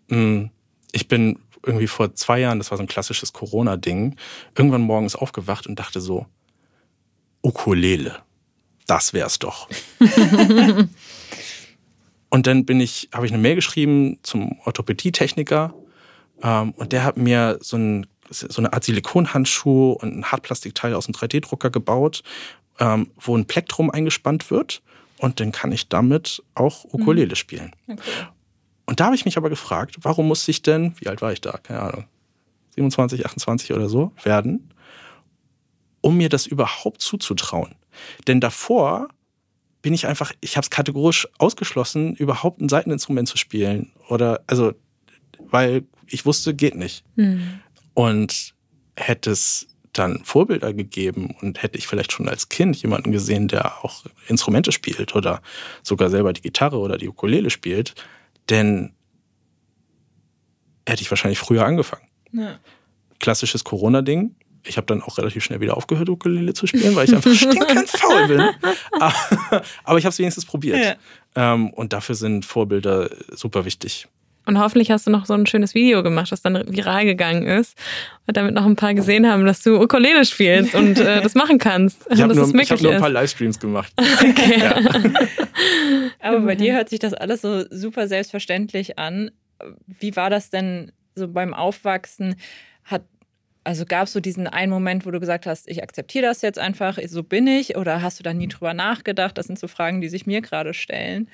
Mm, ich bin irgendwie vor zwei Jahren, das war so ein klassisches Corona-Ding, irgendwann morgens aufgewacht und dachte so, Ukulele, das wär's doch. und dann bin ich, habe ich eine Mail geschrieben zum Orthopädie-Techniker ähm, und der hat mir so ein so eine Art Silikonhandschuh und ein Hartplastikteil aus dem 3D-Drucker gebaut, ähm, wo ein Plektrum eingespannt wird. Und dann kann ich damit auch Ukulele mhm. spielen. Okay. Und da habe ich mich aber gefragt, warum musste ich denn, wie alt war ich da? Keine Ahnung, 27, 28 oder so werden, um mir das überhaupt zuzutrauen. Denn davor bin ich einfach, ich habe es kategorisch ausgeschlossen, überhaupt ein Seiteninstrument zu spielen. Oder, also, weil ich wusste, geht nicht. Mhm. Und hätte es dann Vorbilder gegeben und hätte ich vielleicht schon als Kind jemanden gesehen, der auch Instrumente spielt oder sogar selber die Gitarre oder die Ukulele spielt, denn hätte ich wahrscheinlich früher angefangen. Ja. Klassisches Corona-Ding. Ich habe dann auch relativ schnell wieder aufgehört, Ukulele zu spielen, weil ich einfach stinkend faul bin. Aber ich habe es wenigstens probiert. Ja. Ähm, und dafür sind Vorbilder super wichtig.
Und hoffentlich hast du noch so ein schönes Video gemacht, das dann viral gegangen ist. Und damit noch ein paar gesehen haben, dass du Ukulele spielst und äh, das machen kannst.
Ich habe nur, hab nur, ein paar Livestreams gemacht. Okay. Ja.
Aber bei dir hört sich das alles so super selbstverständlich an. Wie war das denn so beim Aufwachsen? Hat also gab es so diesen einen Moment, wo du gesagt hast, ich akzeptiere das jetzt einfach, so bin ich? Oder hast du da nie drüber nachgedacht? Das sind so Fragen, die sich mir gerade stellen.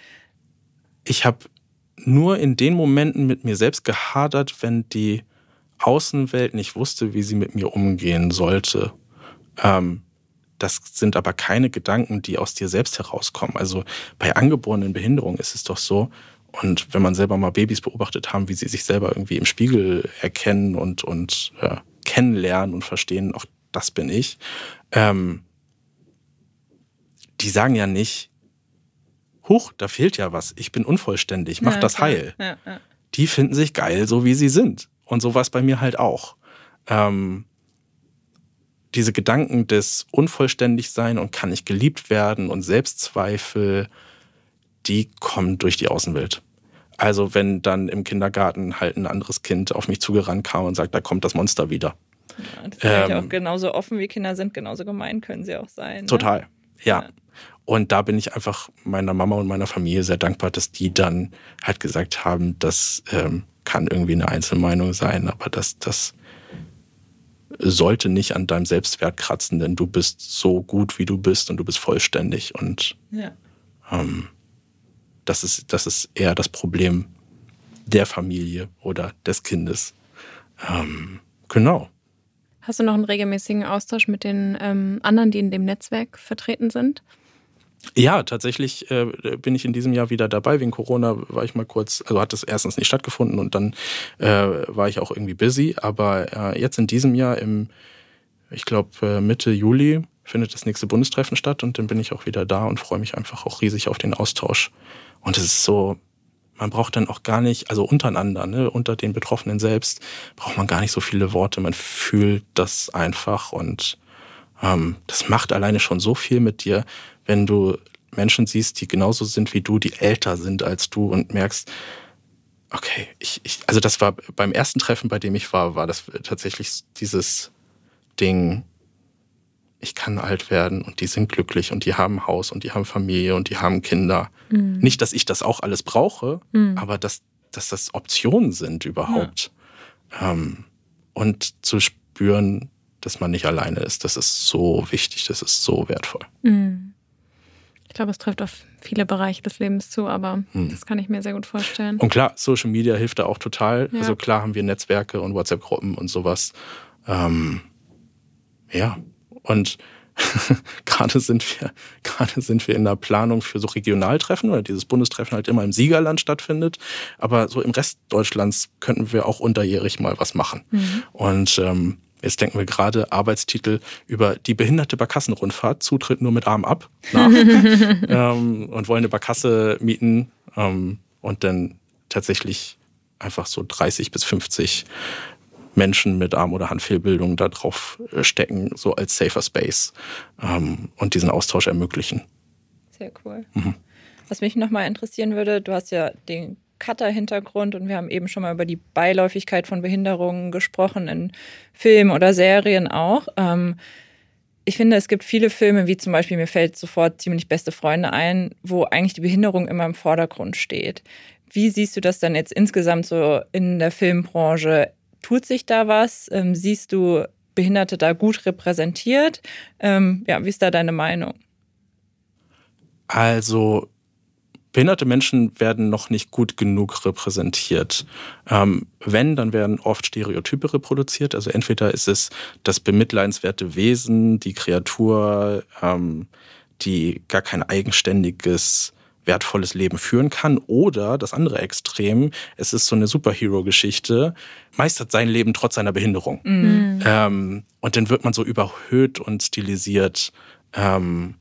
Ich habe nur in den Momenten mit mir selbst gehadert, wenn die Außenwelt nicht wusste, wie sie mit mir umgehen sollte. Ähm, das sind aber keine Gedanken, die aus dir selbst herauskommen. Also bei angeborenen Behinderungen ist es doch so, und wenn man selber mal Babys beobachtet haben, wie sie sich selber irgendwie im Spiegel erkennen und, und äh, kennenlernen und verstehen, auch das bin ich, ähm, die sagen ja nicht, huch, da fehlt ja was, ich bin unvollständig, mach ja, das heil. Ja, ja. Die finden sich geil, so wie sie sind. Und so war es bei mir halt auch. Ähm, diese Gedanken des Unvollständigsein und kann ich geliebt werden und Selbstzweifel, die kommen durch die Außenwelt. Also wenn dann im Kindergarten halt ein anderes Kind auf mich zugerannt kam und sagt, da kommt das Monster wieder.
Ja, das ist ähm, ja auch genauso offen wie Kinder sind, genauso gemein können sie auch sein. Ne?
Total Ja. Und da bin ich einfach meiner Mama und meiner Familie sehr dankbar, dass die dann halt gesagt haben, das ähm, kann irgendwie eine Einzelmeinung sein, aber das, das sollte nicht an deinem Selbstwert kratzen, denn du bist so gut, wie du bist und du bist vollständig. Und ja. ähm, das, ist, das ist eher das Problem der Familie oder des Kindes. Ähm, genau.
Hast du noch einen regelmäßigen Austausch mit den ähm, anderen, die in dem Netzwerk vertreten sind?
Ja, tatsächlich äh, bin ich in diesem Jahr wieder dabei. Wegen Corona war ich mal kurz, also hat es erstens nicht stattgefunden und dann äh, war ich auch irgendwie busy. Aber äh, jetzt in diesem Jahr im, ich glaube äh, Mitte Juli findet das nächste Bundestreffen statt und dann bin ich auch wieder da und freue mich einfach auch riesig auf den Austausch. Und es ist so, man braucht dann auch gar nicht, also untereinander, ne, unter den Betroffenen selbst, braucht man gar nicht so viele Worte. Man fühlt das einfach und ähm, das macht alleine schon so viel mit dir, wenn du Menschen siehst, die genauso sind wie du, die älter sind als du und merkst, okay, ich, ich also das war beim ersten Treffen, bei dem ich war, war das tatsächlich dieses Ding, ich kann alt werden und die sind glücklich und die haben Haus und die haben Familie und die haben Kinder. Mhm. Nicht, dass ich das auch alles brauche, mhm. aber dass, dass das Optionen sind überhaupt. Ja. Ähm, und zu spüren, dass man nicht alleine ist, das ist so wichtig, das ist so wertvoll.
Mhm. Ich glaube, es trifft auf viele Bereiche des Lebens zu, aber hm. das kann ich mir sehr gut vorstellen.
Und klar, Social Media hilft da auch total. Ja. Also klar haben wir Netzwerke und WhatsApp-Gruppen und sowas. Ähm, ja, und gerade sind wir, gerade sind wir in der Planung für so Regionaltreffen, weil dieses Bundestreffen halt immer im Siegerland stattfindet. Aber so im Rest Deutschlands könnten wir auch unterjährig mal was machen. Mhm. Und ähm, Jetzt denken wir gerade Arbeitstitel über die behinderte Barkassenrundfahrt, Zutritt nur mit Arm ab ähm, und wollen eine Barkasse mieten ähm, und dann tatsächlich einfach so 30 bis 50 Menschen mit Arm- oder Handfehlbildung da drauf äh, stecken, so als safer Space ähm, und diesen Austausch ermöglichen.
Sehr cool. Mhm. Was mich nochmal interessieren würde, du hast ja den Cutter-Hintergrund und wir haben eben schon mal über die Beiläufigkeit von Behinderungen gesprochen, in Filmen oder Serien auch. Ähm, ich finde, es gibt viele Filme, wie zum Beispiel, mir fällt sofort ziemlich beste Freunde ein, wo eigentlich die Behinderung immer im Vordergrund steht. Wie siehst du das dann jetzt insgesamt so in der Filmbranche? Tut sich da was? Ähm, siehst du Behinderte da gut repräsentiert? Ähm, ja, wie ist da deine Meinung?
Also, behinderte Menschen werden noch nicht gut genug repräsentiert. Ähm, wenn, dann werden oft Stereotype reproduziert. Also entweder ist es das bemitleidenswerte Wesen, die Kreatur, ähm, die gar kein eigenständiges wertvolles Leben führen kann. Oder das andere Extrem, es ist so eine Superhero-Geschichte, meistert sein Leben trotz seiner Behinderung. Mhm. Ähm, und dann wird man so überhöht und stilisiert, ähm,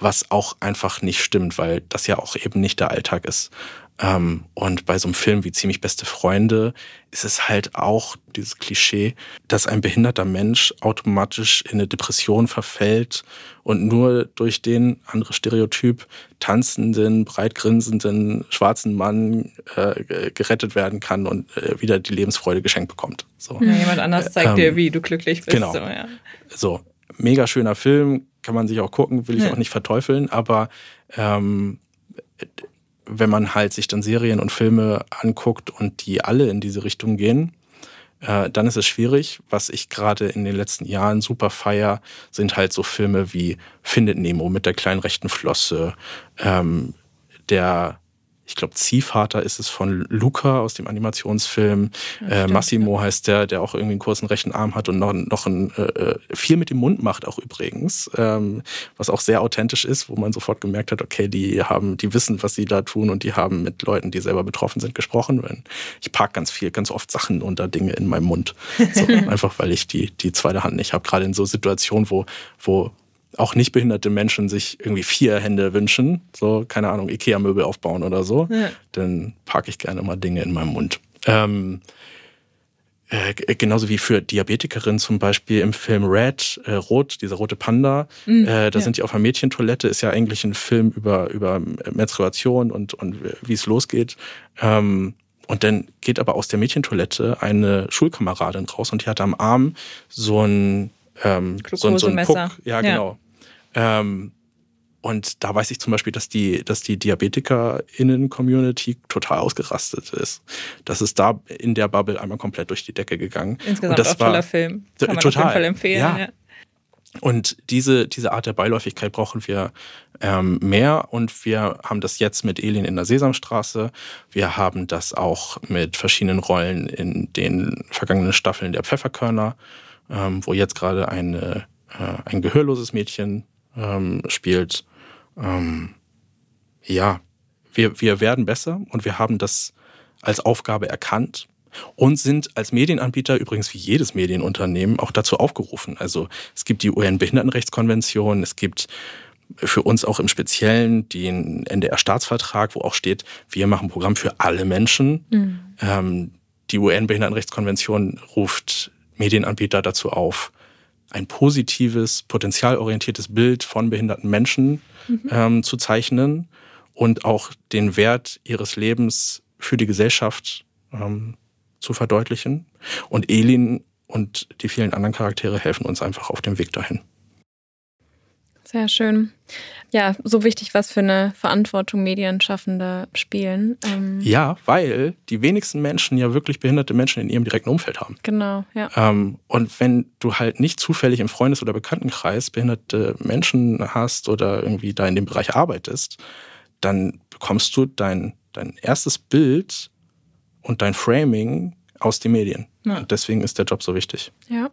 was auch einfach nicht stimmt, weil das ja auch eben nicht der Alltag ist. Ähm, und bei so einem Film wie Ziemlich beste Freunde ist es halt auch dieses Klischee, dass ein behinderter Mensch automatisch in eine Depression verfällt und nur durch den, andere Stereotyp, tanzenden, breitgrinsenden, schwarzen Mann äh, gerettet werden kann und äh, wieder die Lebensfreude geschenkt bekommt. So.
Ja, jemand anders zeigt ähm, dir, wie du glücklich bist.
Genau.
So, ja.
so, mega schöner Film, kann man sich auch gucken, will ich ja. auch nicht verteufeln, aber ähm, wenn man halt sich dann Serien und Filme anguckt und die alle in diese Richtung gehen, äh, dann ist es schwierig. Was ich gerade in den letzten Jahren super feier, sind halt so Filme wie Findet Nemo mit der kleinen rechten Flosse, ähm, der ich glaube, Ziehvater ist es von Luca aus dem Animationsfilm. Ja, äh, Massimo heißt der, der auch irgendwie einen kurzen rechten Arm hat und noch, noch ein, äh, äh, viel mit dem Mund macht, auch übrigens. Ähm, was auch sehr authentisch ist, wo man sofort gemerkt hat, okay, die haben, die wissen, was sie da tun und die haben mit Leuten, die selber betroffen sind, gesprochen. Ich park ganz viel, ganz oft Sachen unter Dinge in meinem Mund. So, einfach weil ich die, die zweite Hand nicht habe. Gerade in so Situationen, wo, wo auch nicht behinderte Menschen sich irgendwie vier Hände wünschen, so, keine Ahnung, Ikea-Möbel aufbauen oder so, ja. dann parke ich gerne mal Dinge in meinem Mund. Ähm, äh, genauso wie für Diabetikerinnen zum Beispiel im Film Red, äh, Rot, dieser rote Panda, mhm, äh, da ja. sind die auf einer Mädchentoilette, ist ja eigentlich ein Film über, über Menstruation und, und wie es losgeht. Ähm, und dann geht aber aus der Mädchentoilette eine Schulkameradin raus und die hat am Arm so ein ähm, so, so ein Puck. Ja, genau. Ähm, Und da weiß ich zum Beispiel, dass die, dass die DiabetikerInnen-Community total ausgerastet ist. Das ist da in der Bubble einmal komplett durch die Decke gegangen.
Insgesamt auch toller Film. Kann man total. auf jeden Fall empfehlen. Ja. ja.
Und diese, diese Art der Beiläufigkeit brauchen wir ähm, mehr und wir haben das jetzt mit Elin in der Sesamstraße. Wir haben das auch mit verschiedenen Rollen in den vergangenen Staffeln der Pfefferkörner, ähm, wo jetzt gerade eine, äh, ein gehörloses Mädchen ähm, spielt. Ähm, ja, wir, wir werden besser und wir haben das als Aufgabe erkannt und sind als Medienanbieter übrigens wie jedes Medienunternehmen auch dazu aufgerufen. Also es gibt die UN-Behindertenrechtskonvention, es gibt für uns auch im Speziellen den NDR-Staatsvertrag, wo auch steht, wir machen ein Programm für alle Menschen. Mhm. Ähm, die UN-Behindertenrechtskonvention ruft Medienanbieter dazu auf, ein positives, potenzialorientiertes Bild von behinderten Menschen mhm. ähm, zu zeichnen und auch den Wert ihres Lebens für die Gesellschaft ähm, zu verdeutlichen. Und Elin und die vielen anderen Charaktere helfen uns einfach auf dem Weg dahin.
Sehr schön. Ja, so wichtig, was für eine Verantwortung Medienschaffende spielen.
Ähm ja, weil die wenigsten Menschen ja wirklich behinderte Menschen in ihrem direkten Umfeld haben.
Genau, ja.
Ähm, und wenn du halt nicht zufällig im Freundes- oder Bekanntenkreis behinderte Menschen hast oder irgendwie da in dem Bereich arbeitest, dann bekommst du dein, dein erstes Bild und dein Framing aus den Medien. Ja. Und deswegen ist der Job so wichtig.
Ja.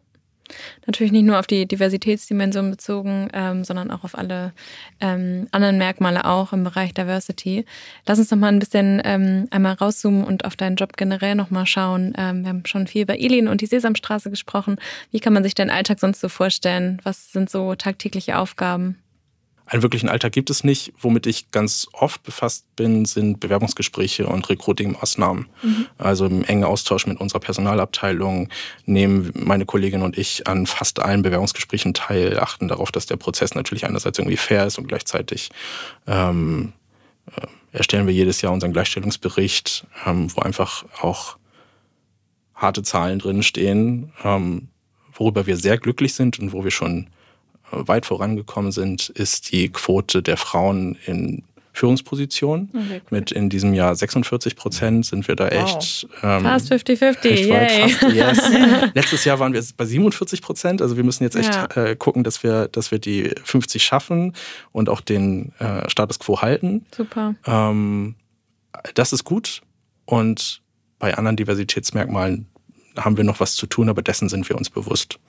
Natürlich nicht nur auf die Diversitätsdimension bezogen, ähm, sondern auch auf alle ähm, anderen Merkmale auch im Bereich Diversity. Lass uns noch mal ein bisschen ähm, einmal rauszoomen und auf deinen Job generell noch mal schauen. Ähm, wir haben schon viel über Elin und die Sesamstraße gesprochen. Wie kann man sich deinen Alltag sonst so vorstellen? Was sind so tagtägliche Aufgaben?
Einen wirklichen Alltag gibt es nicht. Womit ich ganz oft befasst bin, sind Bewerbungsgespräche und Recruiting-Maßnahmen. Mhm. Also im engen Austausch mit unserer Personalabteilung nehmen meine Kollegin und ich an fast allen Bewerbungsgesprächen teil, achten darauf, dass der Prozess natürlich einerseits irgendwie fair ist und gleichzeitig ähm, äh, erstellen wir jedes Jahr unseren Gleichstellungsbericht, ähm, wo einfach auch harte Zahlen drin stehen, ähm, worüber wir sehr glücklich sind und wo wir schon weit vorangekommen sind, ist die Quote der Frauen in Führungspositionen. Okay, cool. Mit in diesem Jahr 46 Prozent sind wir da echt.
Wow. Ähm, fast 50-50.
Yes. Letztes Jahr waren wir bei 47 Prozent. Also wir müssen jetzt echt ja. äh, gucken, dass wir, dass wir die 50 schaffen und auch den äh, Status quo halten.
Super.
Ähm, das ist gut. Und bei anderen Diversitätsmerkmalen haben wir noch was zu tun, aber dessen sind wir uns bewusst.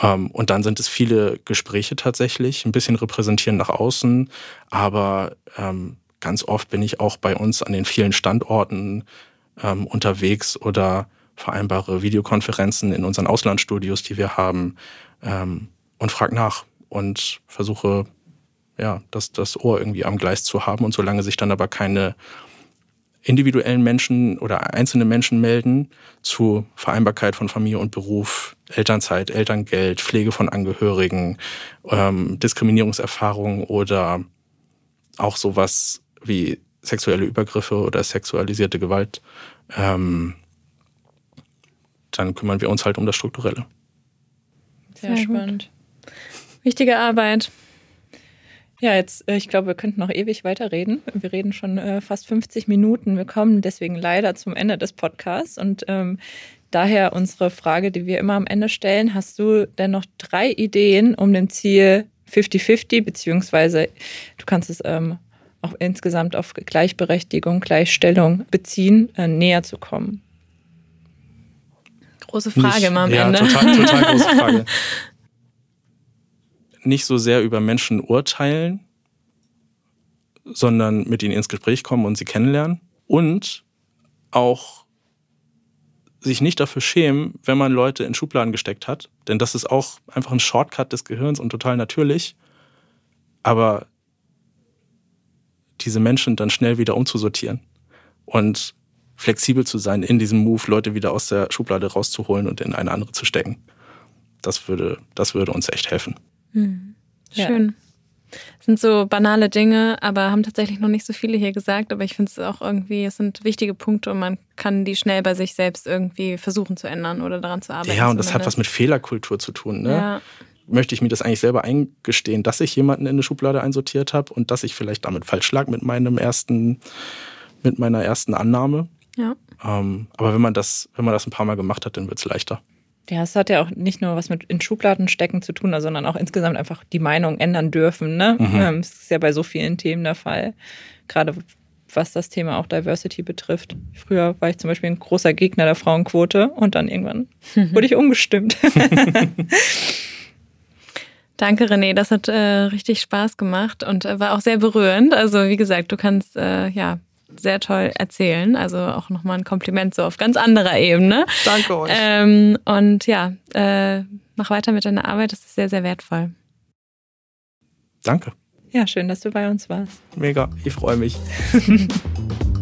Ähm, und dann sind es viele Gespräche tatsächlich, ein bisschen repräsentieren nach außen, aber ähm, ganz oft bin ich auch bei uns an den vielen Standorten ähm, unterwegs oder vereinbare Videokonferenzen in unseren Auslandsstudios, die wir haben, und frage nach und versuche, ja, das, das Ohr irgendwie am Gleis zu haben. Und solange sich dann aber keine individuellen Menschen oder einzelne Menschen melden zu Vereinbarkeit von Familie und Beruf, Elternzeit, Elterngeld, Pflege von Angehörigen, ähm, Diskriminierungserfahrungen oder auch sowas wie sexuelle Übergriffe oder sexualisierte Gewalt, ähm, dann kümmern wir uns halt um das Strukturelle.
Sehr, Sehr spannend. Wichtige Arbeit.
Ja, jetzt, äh, ich glaube, wir könnten noch ewig weiterreden. Wir reden schon äh, fast 50 Minuten. Wir kommen deswegen leider zum Ende des Podcasts und ähm, daher unsere Frage, die wir immer am Ende stellen. Hast du denn noch drei Ideen, um dem Ziel 50-50, beziehungsweise du kannst es ähm, auch insgesamt auf Gleichberechtigung, Gleichstellung beziehen, äh, näher zu kommen?
Große Frage Nicht, immer am
ja,
Ende.
Total, total große Frage. nicht so sehr über Menschen urteilen, sondern mit ihnen ins Gespräch kommen und sie kennenlernen. Und auch sich nicht dafür schämen, wenn man Leute in Schubladen gesteckt hat. Denn das ist auch einfach ein Shortcut des Gehirns und total natürlich. Aber diese Menschen dann schnell wieder umzusortieren und flexibel zu sein in diesem Move, Leute wieder aus der Schublade rauszuholen und in eine andere zu stecken. Das würde, das würde uns echt helfen.
Hm. Schön. Ja. Sind so banale Dinge, aber haben tatsächlich noch nicht so viele hier gesagt. Aber ich finde es auch irgendwie, es sind wichtige Punkte und man kann die schnell bei sich selbst irgendwie versuchen zu ändern oder daran zu arbeiten.
Ja, und das hat was mit Fehlerkultur zu tun. Ne? Ja. möchte ich mir das eigentlich selber eingestehen, dass ich jemanden in eine Schublade einsortiert habe und dass ich vielleicht damit falsch lag mit meinem ersten, mit meiner ersten Annahme.
Ja.
Ähm, aber wenn man das, wenn man das ein paar Mal gemacht hat, dann wird es leichter.
Ja, es hat ja auch nicht nur was mit in Schubladen stecken zu tun, sondern auch insgesamt einfach die Meinung ändern dürfen. Ne? Mhm. Ähm, das ist ja bei so vielen Themen der Fall. Gerade was das Thema auch Diversity betrifft. Früher war ich zum Beispiel ein großer Gegner der Frauenquote und dann irgendwann wurde ich umgestimmt.
Danke, René. Das hat äh, richtig Spaß gemacht und äh, war auch sehr berührend. Also, wie gesagt, du kannst äh, ja sehr toll erzählen. Also auch nochmal ein Kompliment so auf ganz anderer Ebene.
Danke euch.
Ähm, und ja, äh, mach weiter mit deiner Arbeit. Das ist sehr, sehr wertvoll.
Danke.
Ja, schön, dass du bei uns warst.
Mega, ich freue mich.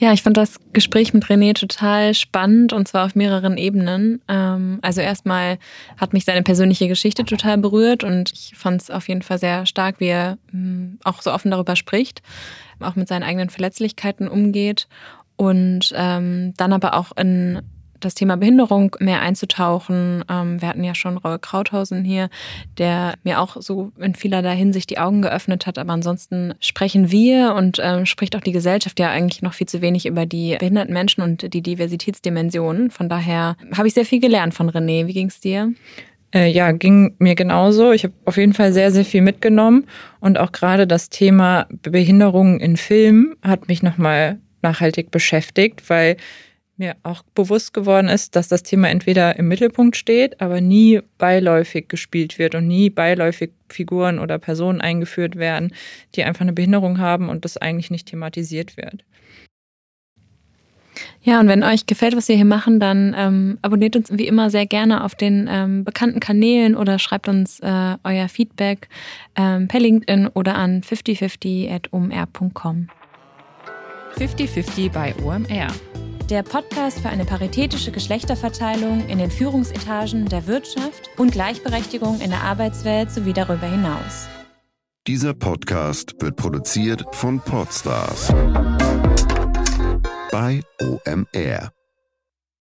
Ja, ich fand das Gespräch mit René total spannend und zwar auf mehreren Ebenen. Ähm, also erstmal hat mich seine persönliche Geschichte total berührt und ich fand es auf jeden Fall sehr stark, wie er mm, auch so offen darüber spricht, auch mit seinen eigenen Verletzlichkeiten umgeht und ähm, dann aber auch in das Thema Behinderung mehr einzutauchen. Ähm, wir hatten ja schon Raul Krauthausen hier, der mir auch so in vielerlei Hinsicht die Augen geöffnet hat. Aber ansonsten sprechen wir und ähm, spricht auch die Gesellschaft ja eigentlich noch viel zu wenig über die behinderten Menschen und die Diversitätsdimensionen. Von daher habe ich sehr viel gelernt von René. Wie ging es dir?
Äh, ja, ging mir genauso. Ich habe auf jeden Fall sehr, sehr viel mitgenommen. Und auch gerade das Thema Behinderungen in Filmen hat mich nochmal nachhaltig beschäftigt, weil mir auch bewusst geworden ist, dass das Thema entweder im Mittelpunkt steht, aber nie beiläufig gespielt wird und nie beiläufig Figuren oder Personen eingeführt werden, die einfach eine Behinderung haben und das eigentlich nicht thematisiert wird.
Ja, und wenn euch gefällt, was wir hier machen, dann ähm, abonniert uns wie immer sehr gerne auf den ähm, bekannten Kanälen oder schreibt uns äh, euer Feedback ähm, per LinkedIn oder an 5050.omr.com.
5050 bei OMR
der Podcast für eine paritätische Geschlechterverteilung in den Führungsetagen der Wirtschaft und Gleichberechtigung in der Arbeitswelt sowie darüber hinaus.
Dieser Podcast wird produziert von Podstars bei OMR.